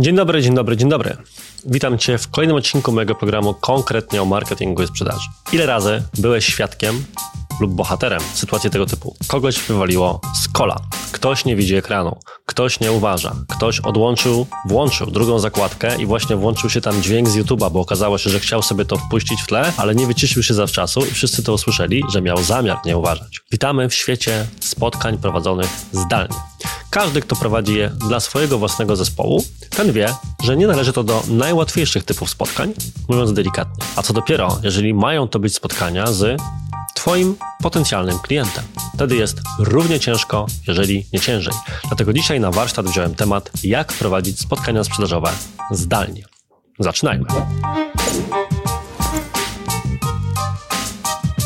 Dzień dobry, dzień dobry, dzień dobry. Witam Cię w kolejnym odcinku mojego programu konkretnie o marketingu i sprzedaży. Ile razy byłeś świadkiem lub bohaterem sytuacji tego typu? Kogoś wywaliło z kola, ktoś nie widzi ekranu, ktoś nie uważa, ktoś odłączył, włączył drugą zakładkę i właśnie włączył się tam dźwięk z YouTube'a, bo okazało się, że chciał sobie to wpuścić w tle, ale nie wyciszył się zawczasu i wszyscy to usłyszeli, że miał zamiar nie uważać. Witamy w świecie spotkań prowadzonych zdalnie. Każdy, kto prowadzi je dla swojego własnego zespołu, ten wie, że nie należy to do najłatwiejszych typów spotkań, mówiąc delikatnie. A co dopiero, jeżeli mają to być spotkania z Twoim potencjalnym klientem. Wtedy jest równie ciężko, jeżeli nie ciężej. Dlatego dzisiaj na warsztat wziąłem temat, jak prowadzić spotkania sprzedażowe zdalnie. Zaczynajmy.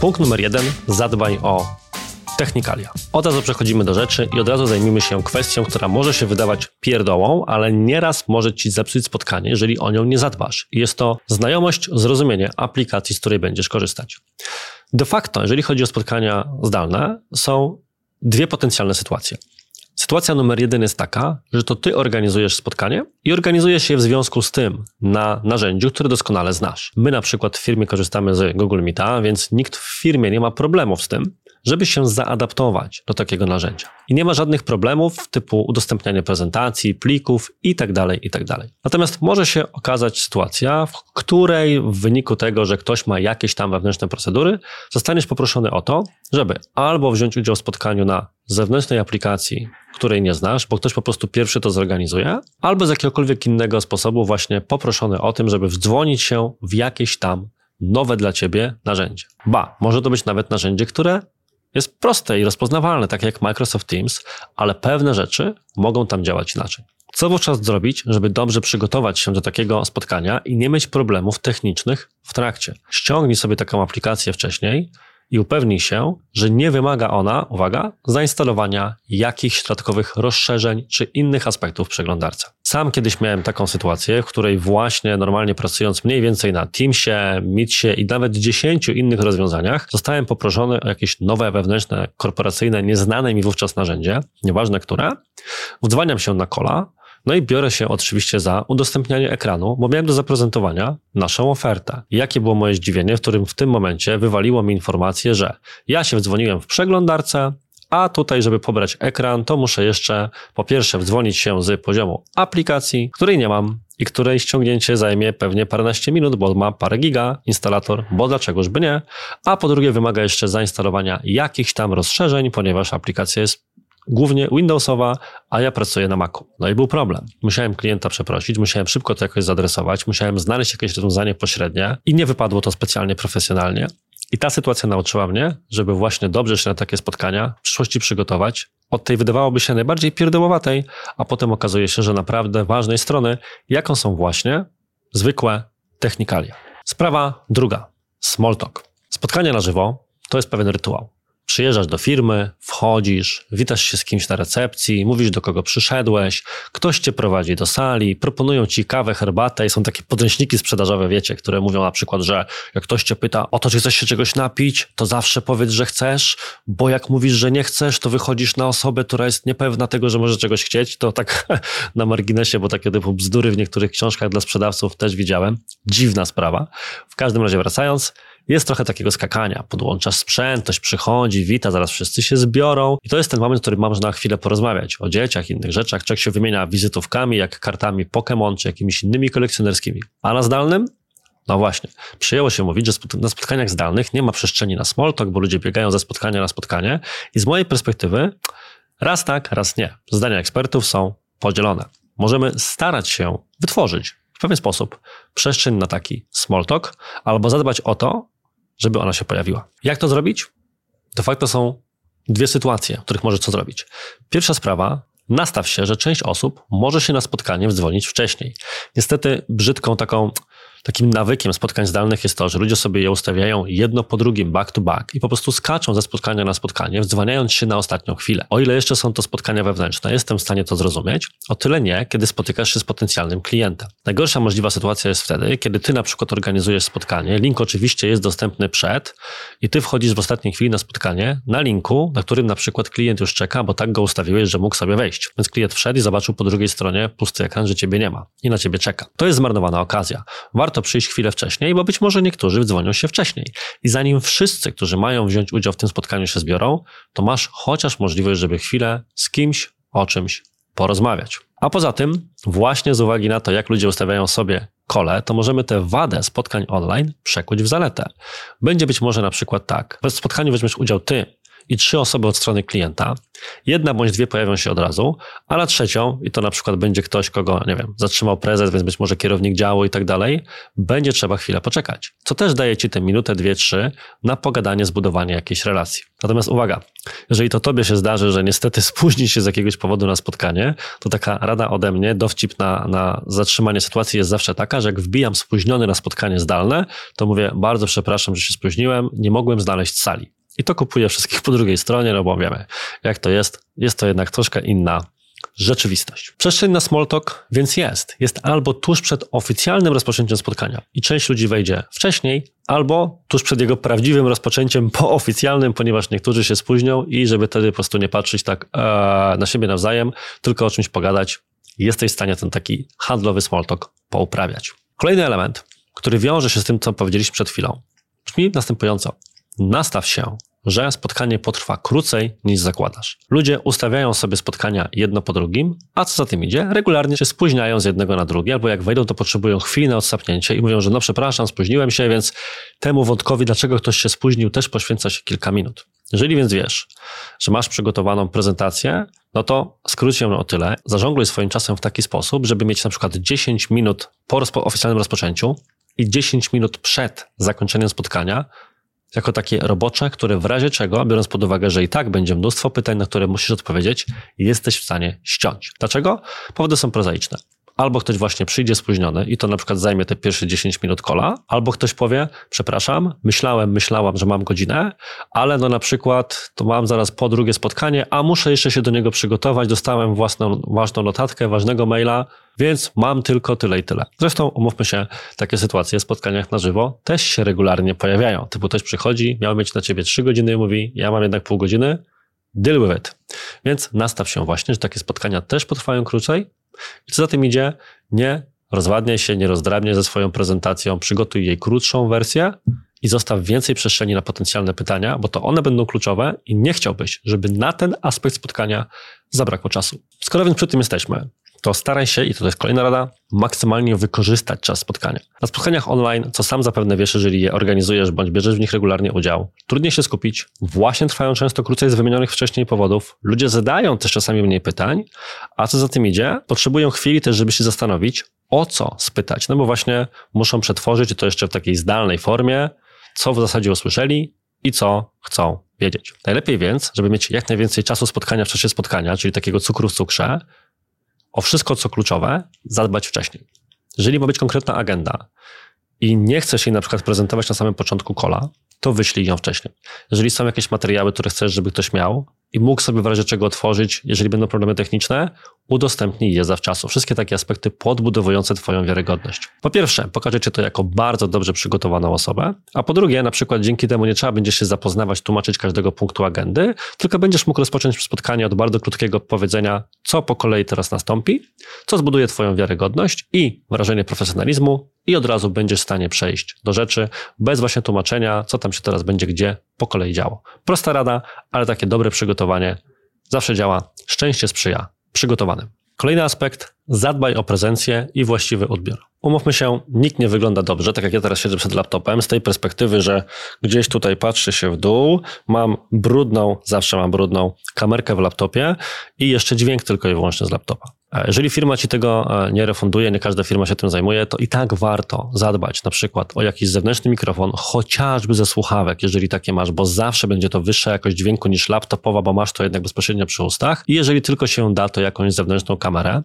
Punkt numer jeden: zadbaj o technikalia. Od razu przechodzimy do rzeczy i od razu zajmijmy się kwestią, która może się wydawać pierdołą, ale nieraz może ci zepsuć spotkanie, jeżeli o nią nie zadbasz. Jest to znajomość, zrozumienie aplikacji, z której będziesz korzystać. De facto, jeżeli chodzi o spotkania zdalne, są dwie potencjalne sytuacje. Sytuacja numer jeden jest taka, że to ty organizujesz spotkanie i organizujesz je w związku z tym na narzędziu, które doskonale znasz. My na przykład w firmie korzystamy z Google Meeta, więc nikt w firmie nie ma problemów z tym, żeby się zaadaptować do takiego narzędzia. I nie ma żadnych problemów typu udostępnianie prezentacji, plików itd., tak itd. Tak Natomiast może się okazać sytuacja, w której w wyniku tego, że ktoś ma jakieś tam wewnętrzne procedury, zostaniesz poproszony o to, żeby albo wziąć udział w spotkaniu na zewnętrznej aplikacji, której nie znasz, bo ktoś po prostu pierwszy to zorganizuje, albo z jakiegokolwiek innego sposobu właśnie poproszony o tym, żeby wdzwonić się w jakieś tam nowe dla ciebie narzędzie. Ba, może to być nawet narzędzie, które jest proste i rozpoznawalne, tak jak Microsoft Teams, ale pewne rzeczy mogą tam działać inaczej. Co wówczas zrobić, żeby dobrze przygotować się do takiego spotkania i nie mieć problemów technicznych w trakcie? Ściągnij sobie taką aplikację wcześniej, i upewnij się, że nie wymaga ona, uwaga, zainstalowania jakichś dodatkowych rozszerzeń czy innych aspektów w przeglądarce. Sam kiedyś miałem taką sytuację, w której właśnie normalnie pracując mniej więcej na Teamsie, Meetsie i nawet 10 innych rozwiązaniach, zostałem poproszony o jakieś nowe wewnętrzne, korporacyjne, nieznane mi wówczas narzędzie, nieważne które. Wdzwaniam się na kola, no i biorę się oczywiście za udostępnianie ekranu, bo miałem do zaprezentowania naszą ofertę. jakie było moje zdziwienie, w którym w tym momencie wywaliło mi informację, że ja się wdzwoniłem w przeglądarce, a tutaj, żeby pobrać ekran, to muszę jeszcze po pierwsze wdzwonić się z poziomu aplikacji, której nie mam i której ściągnięcie zajmie pewnie paręnaście minut, bo ma parę giga instalator, bo dlaczegoż by nie, a po drugie wymaga jeszcze zainstalowania jakichś tam rozszerzeń, ponieważ aplikacja jest głównie Windowsowa, a ja pracuję na Macu. No i był problem. Musiałem klienta przeprosić, musiałem szybko to jakoś zadresować, musiałem znaleźć jakieś rozwiązanie pośrednie i nie wypadło to specjalnie profesjonalnie. I ta sytuacja nauczyła mnie, żeby właśnie dobrze się na takie spotkania w przyszłości przygotować. Od tej wydawałoby się najbardziej pierdołowatej, a potem okazuje się, że naprawdę ważnej strony, jaką są właśnie zwykłe technikalia. Sprawa druga. Small talk. Spotkania na żywo to jest pewien rytuał. Przyjeżdżasz do firmy, wchodzisz, witasz się z kimś na recepcji, mówisz do kogo przyszedłeś, ktoś cię prowadzi do sali, proponują ci kawę, herbatę i są takie podręczniki sprzedażowe, wiecie, które mówią na przykład, że jak ktoś cię pyta o to, czy chcesz się czegoś napić, to zawsze powiedz, że chcesz, bo jak mówisz, że nie chcesz, to wychodzisz na osobę, która jest niepewna tego, że może czegoś chcieć. To tak na marginesie, bo takie typu bzdury w niektórych książkach dla sprzedawców też widziałem. Dziwna sprawa. W każdym razie wracając, jest trochę takiego skakania. Podłączasz sprzęt, ktoś przychodzi, wita, zaraz wszyscy się zbiorą. I to jest ten moment, w którym można na chwilę porozmawiać o dzieciach, innych rzeczach. Człowiek się wymienia wizytówkami, jak kartami Pokémon, czy jakimiś innymi kolekcjonerskimi. A na zdalnym? No właśnie, przyjęło się mówić, że na spotkaniach zdalnych nie ma przestrzeni na small talk, bo ludzie biegają ze spotkania na spotkanie. I z mojej perspektywy raz tak, raz nie. Zdania ekspertów są podzielone. Możemy starać się wytworzyć w pewien sposób przestrzeń na taki small talk, albo zadbać o to, żeby ona się pojawiła. Jak to zrobić? De facto są dwie sytuacje, w których możesz co zrobić. Pierwsza sprawa, nastaw się, że część osób może się na spotkanie wdzwonić wcześniej. Niestety brzydką taką takim nawykiem spotkań zdalnych jest to, że ludzie sobie je ustawiają jedno po drugim, back to back i po prostu skaczą ze spotkania na spotkanie, wdzwaniając się na ostatnią chwilę. O ile jeszcze są to spotkania wewnętrzne, jestem w stanie to zrozumieć, o tyle nie, kiedy spotykasz się z potencjalnym klientem. Najgorsza możliwa sytuacja jest wtedy, kiedy ty na przykład organizujesz spotkanie, link oczywiście jest dostępny przed i ty wchodzisz w ostatniej chwili na spotkanie na linku, na którym na przykład klient już czeka, bo tak go ustawiłeś, że mógł sobie wejść. Więc klient wszedł i zobaczył po drugiej stronie pusty ekran, że ciebie nie ma i na ciebie czeka. To jest zmarnowana okazja. Warto przyjść chwilę wcześniej, bo być może niektórzy dzwonią się wcześniej. I zanim wszyscy, którzy mają wziąć udział w tym spotkaniu się zbiorą, to masz chociaż możliwość, żeby chwilę z kimś o czymś porozmawiać. A poza tym, właśnie z uwagi na to, jak ludzie ustawiają sobie kole, to możemy tę wadę spotkań online przekuć w zaletę. Będzie być może na przykład tak, w spotkaniu weźmiesz udział ty i trzy osoby od strony klienta, jedna bądź dwie pojawią się od razu, a na trzecią, i to na przykład będzie ktoś, kogo, nie wiem, zatrzymał prezes, więc być może kierownik działu i tak dalej, będzie trzeba chwilę poczekać. Co też daje ci tę minutę, dwie, trzy na pogadanie, zbudowanie jakiejś relacji. Natomiast uwaga, jeżeli to tobie się zdarzy, że niestety spóźni się z jakiegoś powodu na spotkanie, to taka rada ode mnie, dowcip na, na zatrzymanie sytuacji jest zawsze taka, że jak wbijam spóźniony na spotkanie zdalne, to mówię, bardzo przepraszam, że się spóźniłem, nie mogłem znaleźć sali. I to kupuję wszystkich po drugiej stronie, no bo wiemy, jak to jest. Jest to jednak troszkę inna rzeczywistość. Przestrzeń na small talk więc jest. Jest albo tuż przed oficjalnym rozpoczęciem spotkania i część ludzi wejdzie wcześniej, albo tuż przed jego prawdziwym rozpoczęciem po oficjalnym, ponieważ niektórzy się spóźnią i żeby wtedy po prostu nie patrzeć tak ee, na siebie nawzajem, tylko o czymś pogadać, jesteś w stanie ten taki handlowy small talk pouprawiać. Kolejny element, który wiąże się z tym, co powiedzieliśmy przed chwilą, brzmi następująco. Nastaw się że spotkanie potrwa krócej niż zakładasz. Ludzie ustawiają sobie spotkania jedno po drugim, a co za tym idzie, regularnie się spóźniają z jednego na drugie, albo jak wejdą, to potrzebują chwili na odsapnięcie i mówią, że no przepraszam, spóźniłem się, więc temu wątkowi, dlaczego ktoś się spóźnił, też poświęca się kilka minut. Jeżeli więc wiesz, że masz przygotowaną prezentację, no to skróć ją o tyle, zażongluj swoim czasem w taki sposób, żeby mieć na przykład 10 minut po oficjalnym rozpoczęciu i 10 minut przed zakończeniem spotkania jako takie robocze, które w razie czego, biorąc pod uwagę, że i tak będzie mnóstwo pytań, na które musisz odpowiedzieć, jesteś w stanie ściąć. Dlaczego? Powody są prozaiczne. Albo ktoś właśnie przyjdzie spóźniony i to na przykład zajmie te pierwsze 10 minut kola, albo ktoś powie, przepraszam, myślałem, myślałam, że mam godzinę, ale no na przykład to mam zaraz po drugie spotkanie, a muszę jeszcze się do niego przygotować, dostałem własną, ważną notatkę, ważnego maila, więc mam tylko tyle i tyle. Zresztą, umówmy się, takie sytuacje w spotkaniach na żywo też się regularnie pojawiają. Typu ktoś przychodzi, miał mieć na ciebie 3 godziny i mówi, ja mam jednak pół godziny, deal with it. Więc nastaw się właśnie, że takie spotkania też potrwają krócej, i co za tym idzie, nie rozwadniaj się, nie rozdrabniaj ze swoją prezentacją, przygotuj jej krótszą wersję i zostaw więcej przestrzeni na potencjalne pytania, bo to one będą kluczowe i nie chciałbyś, żeby na ten aspekt spotkania zabrakło czasu. Skoro więc przy tym jesteśmy, to staraj się, i to jest kolejna rada, maksymalnie wykorzystać czas spotkania. Na spotkaniach online, co sam zapewne wiesz, jeżeli je organizujesz bądź bierzesz w nich regularnie udział, trudniej się skupić, właśnie trwają często krócej z wymienionych wcześniej powodów, ludzie zadają też czasami mniej pytań, a co za tym idzie, potrzebują chwili też, żeby się zastanowić, o co spytać, no bo właśnie muszą przetworzyć, to jeszcze w takiej zdalnej formie, co w zasadzie usłyszeli i co chcą wiedzieć. Najlepiej więc, żeby mieć jak najwięcej czasu spotkania w czasie spotkania, czyli takiego cukru w cukrze, o wszystko, co kluczowe, zadbać wcześniej. Jeżeli ma być konkretna agenda i nie chcesz jej na przykład prezentować na samym początku kola, to wyślij ją wcześniej. Jeżeli są jakieś materiały, które chcesz, żeby ktoś miał i mógł sobie w razie czego otworzyć, jeżeli będą problemy techniczne, udostępnij je zawczasu. Wszystkie takie aspekty podbudowujące Twoją wiarygodność. Po pierwsze, pokaże Cię to jako bardzo dobrze przygotowaną osobę, a po drugie, na przykład dzięki temu nie trzeba będzie się zapoznawać, tłumaczyć każdego punktu agendy, tylko będziesz mógł rozpocząć spotkanie od bardzo krótkiego powiedzenia, co po kolei teraz nastąpi, co zbuduje Twoją wiarygodność i wrażenie profesjonalizmu i od razu będziesz w stanie przejść do rzeczy bez właśnie tłumaczenia, co tam się teraz będzie gdzie po kolei działo. Prosta rada, ale takie dobre przygotowanie zawsze działa. Szczęście sprzyja przygotowanym. Kolejny aspekt, zadbaj o prezencję i właściwy odbiór. Umówmy się, nikt nie wygląda dobrze, tak jak ja teraz siedzę przed laptopem, z tej perspektywy, że gdzieś tutaj patrzy się w dół, mam brudną, zawsze mam brudną kamerkę w laptopie i jeszcze dźwięk tylko i wyłącznie z laptopa. E, jeżeli firma ci tego e, nie refunduje, nie każda firma się tym zajmuje, to i tak warto zadbać na przykład o jakiś zewnętrzny mikrofon, chociażby ze słuchawek, jeżeli takie masz, bo zawsze będzie to wyższa jakość dźwięku niż laptopowa, bo masz to jednak bezpośrednio przy ustach. I jeżeli tylko się da, to jakąś zewnętrzną kamerę.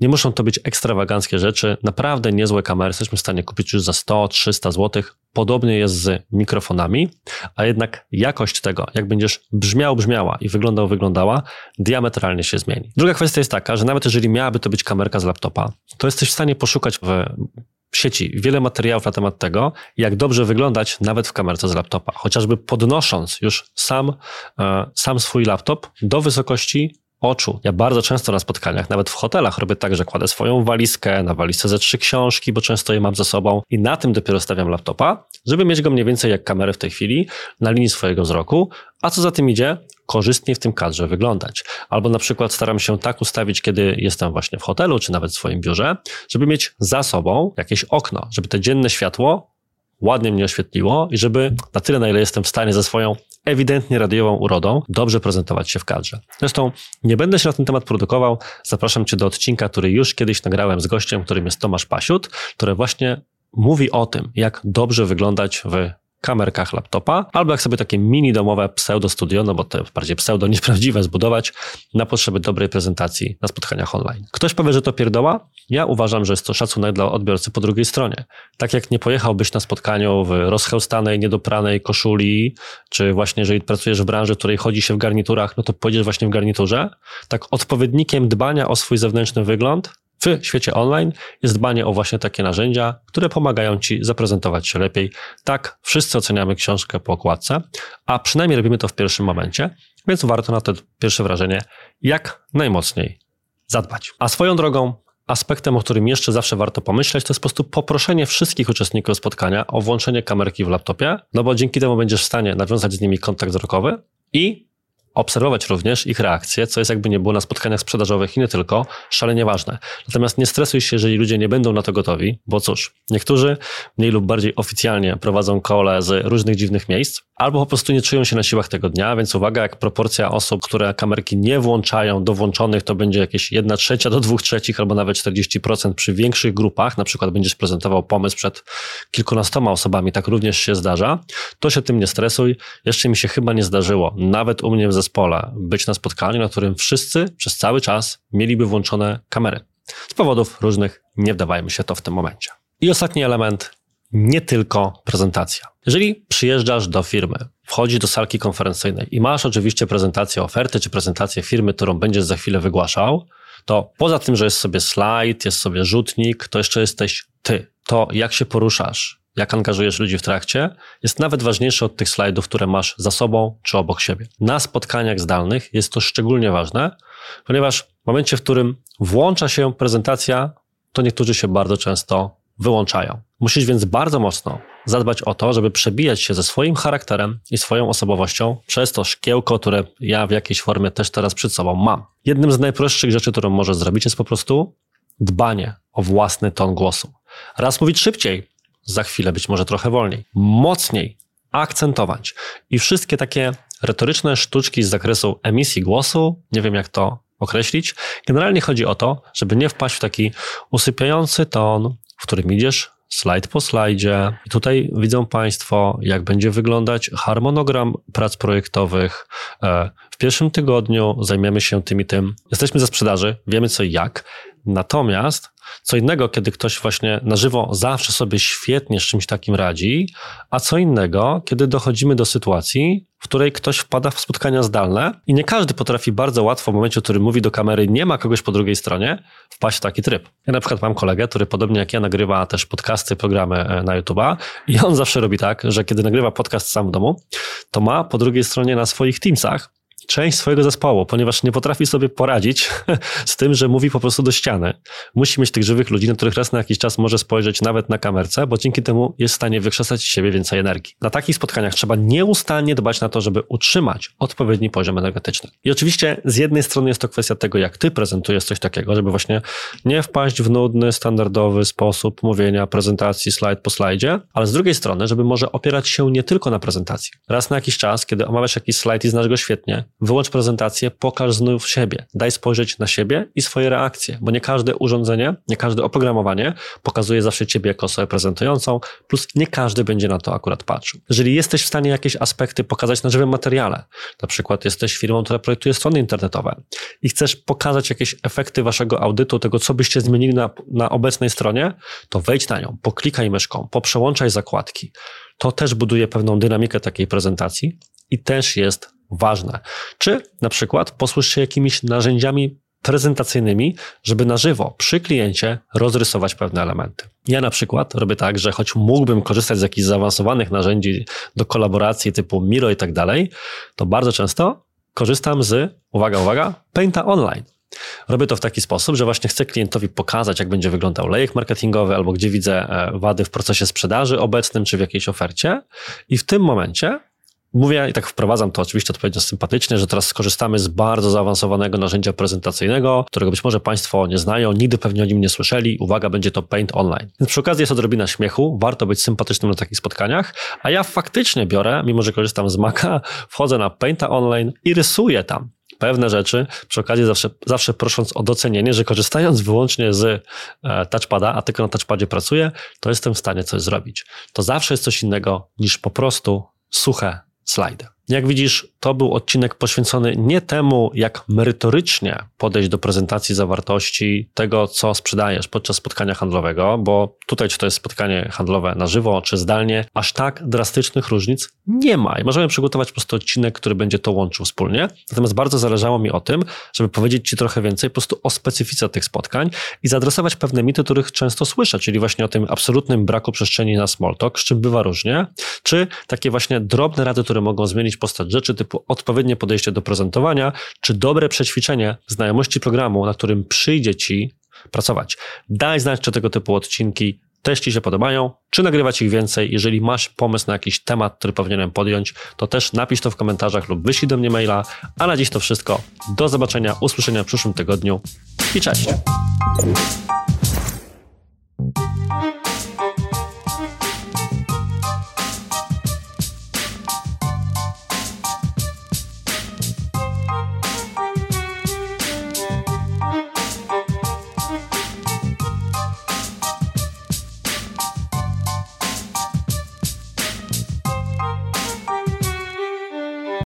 Nie muszą to być ekstrawaganckie rzeczy. Naprawdę niezłe kamery jesteśmy w stanie kupić już za 100-300 zł. Podobnie jest z mikrofonami, a jednak jakość tego, jak będziesz brzmiał, brzmiała i wyglądał, wyglądała, diametralnie się zmieni. Druga kwestia jest taka, że nawet jeżeli miałaby to być kamerka z laptopa, to jesteś w stanie poszukać w sieci wiele materiałów na temat tego, jak dobrze wyglądać nawet w kamerce z laptopa, chociażby podnosząc już sam, e, sam swój laptop do wysokości oczu. Ja bardzo często na spotkaniach, nawet w hotelach, robię tak, że kładę swoją walizkę, na walizce ze trzy książki, bo często je mam ze sobą i na tym dopiero stawiam laptopa, żeby mieć go mniej więcej jak kamerę w tej chwili, na linii swojego wzroku, a co za tym idzie, korzystnie w tym kadrze wyglądać. Albo na przykład staram się tak ustawić, kiedy jestem właśnie w hotelu, czy nawet w swoim biurze, żeby mieć za sobą jakieś okno, żeby te dzienne światło ładnie mnie oświetliło i żeby na tyle, na ile jestem w stanie ze swoją ewidentnie radiową urodą dobrze prezentować się w kadrze. Zresztą nie będę się na ten temat produkował. Zapraszam Cię do odcinka, który już kiedyś nagrałem z gościem, którym jest Tomasz Pasiut, który właśnie mówi o tym, jak dobrze wyglądać w kamerkach laptopa, albo jak sobie takie mini domowe pseudo studio, no bo to bardziej pseudo niż prawdziwe zbudować na potrzeby dobrej prezentacji na spotkaniach online. Ktoś powie, że to pierdoła? Ja uważam, że jest to szacunek dla odbiorcy po drugiej stronie. Tak jak nie pojechałbyś na spotkaniu w rozchełstanej, niedopranej koszuli, czy właśnie jeżeli pracujesz w branży, w której chodzi się w garniturach, no to pojedziesz właśnie w garniturze, tak odpowiednikiem dbania o swój zewnętrzny wygląd w świecie online jest dbanie o właśnie takie narzędzia, które pomagają Ci zaprezentować się lepiej. Tak, wszyscy oceniamy książkę po okładce, a przynajmniej robimy to w pierwszym momencie, więc warto na to pierwsze wrażenie jak najmocniej zadbać. A swoją drogą, aspektem, o którym jeszcze zawsze warto pomyśleć, to jest po prostu poproszenie wszystkich uczestników spotkania o włączenie kamerki w laptopie, no bo dzięki temu będziesz w stanie nawiązać z nimi kontakt wzrokowy i obserwować również ich reakcje, co jest jakby nie było na spotkaniach sprzedażowych i nie tylko, szalenie ważne. Natomiast nie stresuj się, jeżeli ludzie nie będą na to gotowi, bo cóż, niektórzy mniej lub bardziej oficjalnie prowadzą kole z różnych dziwnych miejsc, albo po prostu nie czują się na siłach tego dnia, więc uwaga, jak proporcja osób, które kamerki nie włączają do włączonych, to będzie jakieś 1 trzecia do 2 trzecich, albo nawet 40% przy większych grupach, na przykład będziesz prezentował pomysł przed kilkunastoma osobami, tak również się zdarza, to się tym nie stresuj. Jeszcze mi się chyba nie zdarzyło, nawet u mnie w zespole, być na spotkaniu, na którym wszyscy przez cały czas mieliby włączone kamery. Z powodów różnych nie wdawajmy się to w tym momencie. I ostatni element, nie tylko prezentacja. Jeżeli przyjeżdżasz do firmy, wchodzisz do salki konferencyjnej i masz oczywiście prezentację oferty czy prezentację firmy, którą będziesz za chwilę wygłaszał, to poza tym, że jest sobie slajd, jest sobie rzutnik, to jeszcze jesteś ty. To, jak się poruszasz, jak angażujesz ludzi w trakcie, jest nawet ważniejsze od tych slajdów, które masz za sobą czy obok siebie. Na spotkaniach zdalnych jest to szczególnie ważne, ponieważ w momencie, w którym włącza się prezentacja, to niektórzy się bardzo często wyłączają. Musisz więc bardzo mocno zadbać o to, żeby przebijać się ze swoim charakterem i swoją osobowością przez to szkiełko, które ja w jakiejś formie też teraz przed sobą mam. Jednym z najprostszych rzeczy, którą możesz zrobić, jest po prostu dbanie o własny ton głosu. Raz mówić szybciej, za chwilę być może trochę wolniej, mocniej, akcentować. I wszystkie takie retoryczne sztuczki z zakresu emisji głosu, nie wiem jak to określić, generalnie chodzi o to, żeby nie wpaść w taki usypiający ton, w którym idziesz slajd po slajdzie. I tutaj widzą Państwo, jak będzie wyglądać harmonogram prac projektowych. W pierwszym tygodniu zajmiemy się tym i tym. Jesteśmy ze sprzedaży, wiemy co i jak. Natomiast co innego, kiedy ktoś właśnie na żywo zawsze sobie świetnie z czymś takim radzi, a co innego, kiedy dochodzimy do sytuacji, w której ktoś wpada w spotkania zdalne i nie każdy potrafi bardzo łatwo w momencie, w którym mówi do kamery, nie ma kogoś po drugiej stronie, wpaść w taki tryb. Ja na przykład mam kolegę, który podobnie jak ja nagrywa też podcasty, programy e, na YouTube'a i on zawsze robi tak, że kiedy nagrywa podcast sam w domu, to ma po drugiej stronie na swoich Teamsach część swojego zespołu, ponieważ nie potrafi sobie poradzić z tym, że mówi po prostu do ściany. Musi mieć tych żywych ludzi, na których raz na jakiś czas może spojrzeć nawet na kamerce, bo dzięki temu jest w stanie wykrzesać z siebie więcej energii. Na takich spotkaniach trzeba nieustannie dbać na to, żeby utrzymać odpowiedni poziom energetyczny. I oczywiście z jednej strony jest to kwestia tego, jak ty prezentujesz coś takiego, żeby właśnie nie wpaść w nudny, standardowy sposób mówienia, prezentacji slajd po slajdzie, ale z drugiej strony, żeby może opierać się nie tylko na prezentacji. Raz na jakiś czas, kiedy omawiasz jakiś slajd i znasz go świetnie, wyłącz prezentację, pokaż znów siebie. Daj spojrzeć na siebie i swoje reakcje, bo nie każde urządzenie, nie każde oprogramowanie pokazuje zawsze ciebie jako osobę prezentującą, plus nie każdy będzie na to akurat patrzył. Jeżeli jesteś w stanie jakieś aspekty pokazać na żywym materiale, na przykład jesteś firmą, która projektuje strony internetowe i chcesz pokazać jakieś efekty waszego audytu, tego co byście zmienili na, na obecnej stronie, to wejdź na nią, poklikaj myszką, poprzełączaj zakładki. To też buduje pewną dynamikę takiej prezentacji i też jest ważne. Czy na przykład posłuż się jakimiś narzędziami prezentacyjnymi, żeby na żywo przy kliencie rozrysować pewne elementy. Ja na przykład robię tak, że choć mógłbym korzystać z jakichś zaawansowanych narzędzi do kolaboracji typu Miro i tak dalej, to bardzo często korzystam z, uwaga, uwaga, Painta Online. Robię to w taki sposób, że właśnie chcę klientowi pokazać, jak będzie wyglądał lejek marketingowy, albo gdzie widzę e, wady w procesie sprzedaży obecnym, czy w jakiejś ofercie. I w tym momencie Mówię i tak wprowadzam to oczywiście odpowiednio sympatycznie, że teraz skorzystamy z bardzo zaawansowanego narzędzia prezentacyjnego, którego być może Państwo nie znają, nigdy pewnie o nim nie słyszeli. Uwaga, będzie to Paint Online. Więc przy okazji jest odrobina śmiechu, warto być sympatycznym na takich spotkaniach, a ja faktycznie biorę, mimo że korzystam z Maca, wchodzę na Painta Online i rysuję tam pewne rzeczy, przy okazji zawsze, zawsze prosząc o docenienie, że korzystając wyłącznie z e, touchpada, a tylko na touchpadzie pracuję, to jestem w stanie coś zrobić. To zawsze jest coś innego niż po prostu suche slide. Jak widzisz, to był odcinek poświęcony nie temu, jak merytorycznie podejść do prezentacji zawartości tego, co sprzedajesz podczas spotkania handlowego, bo tutaj, czy to jest spotkanie handlowe na żywo, czy zdalnie, aż tak drastycznych różnic nie ma. I możemy przygotować po prostu odcinek, który będzie to łączył wspólnie. Natomiast bardzo zależało mi o tym, żeby powiedzieć Ci trochę więcej po prostu o specyfice tych spotkań i zaadresować pewne mity, których często słyszę, czyli właśnie o tym absolutnym braku przestrzeni na small talk, z czym bywa różnie, czy takie właśnie drobne rady, które mogą postać rzeczy, typu odpowiednie podejście do prezentowania, czy dobre przećwiczenie znajomości programu, na którym przyjdzie Ci pracować. Daj znać, czy tego typu odcinki też Ci się podobają, czy nagrywać ich więcej. Jeżeli masz pomysł na jakiś temat, który powinienem podjąć, to też napisz to w komentarzach lub wyślij do mnie maila. A na dziś to wszystko. Do zobaczenia, usłyszenia w przyszłym tygodniu i cześć!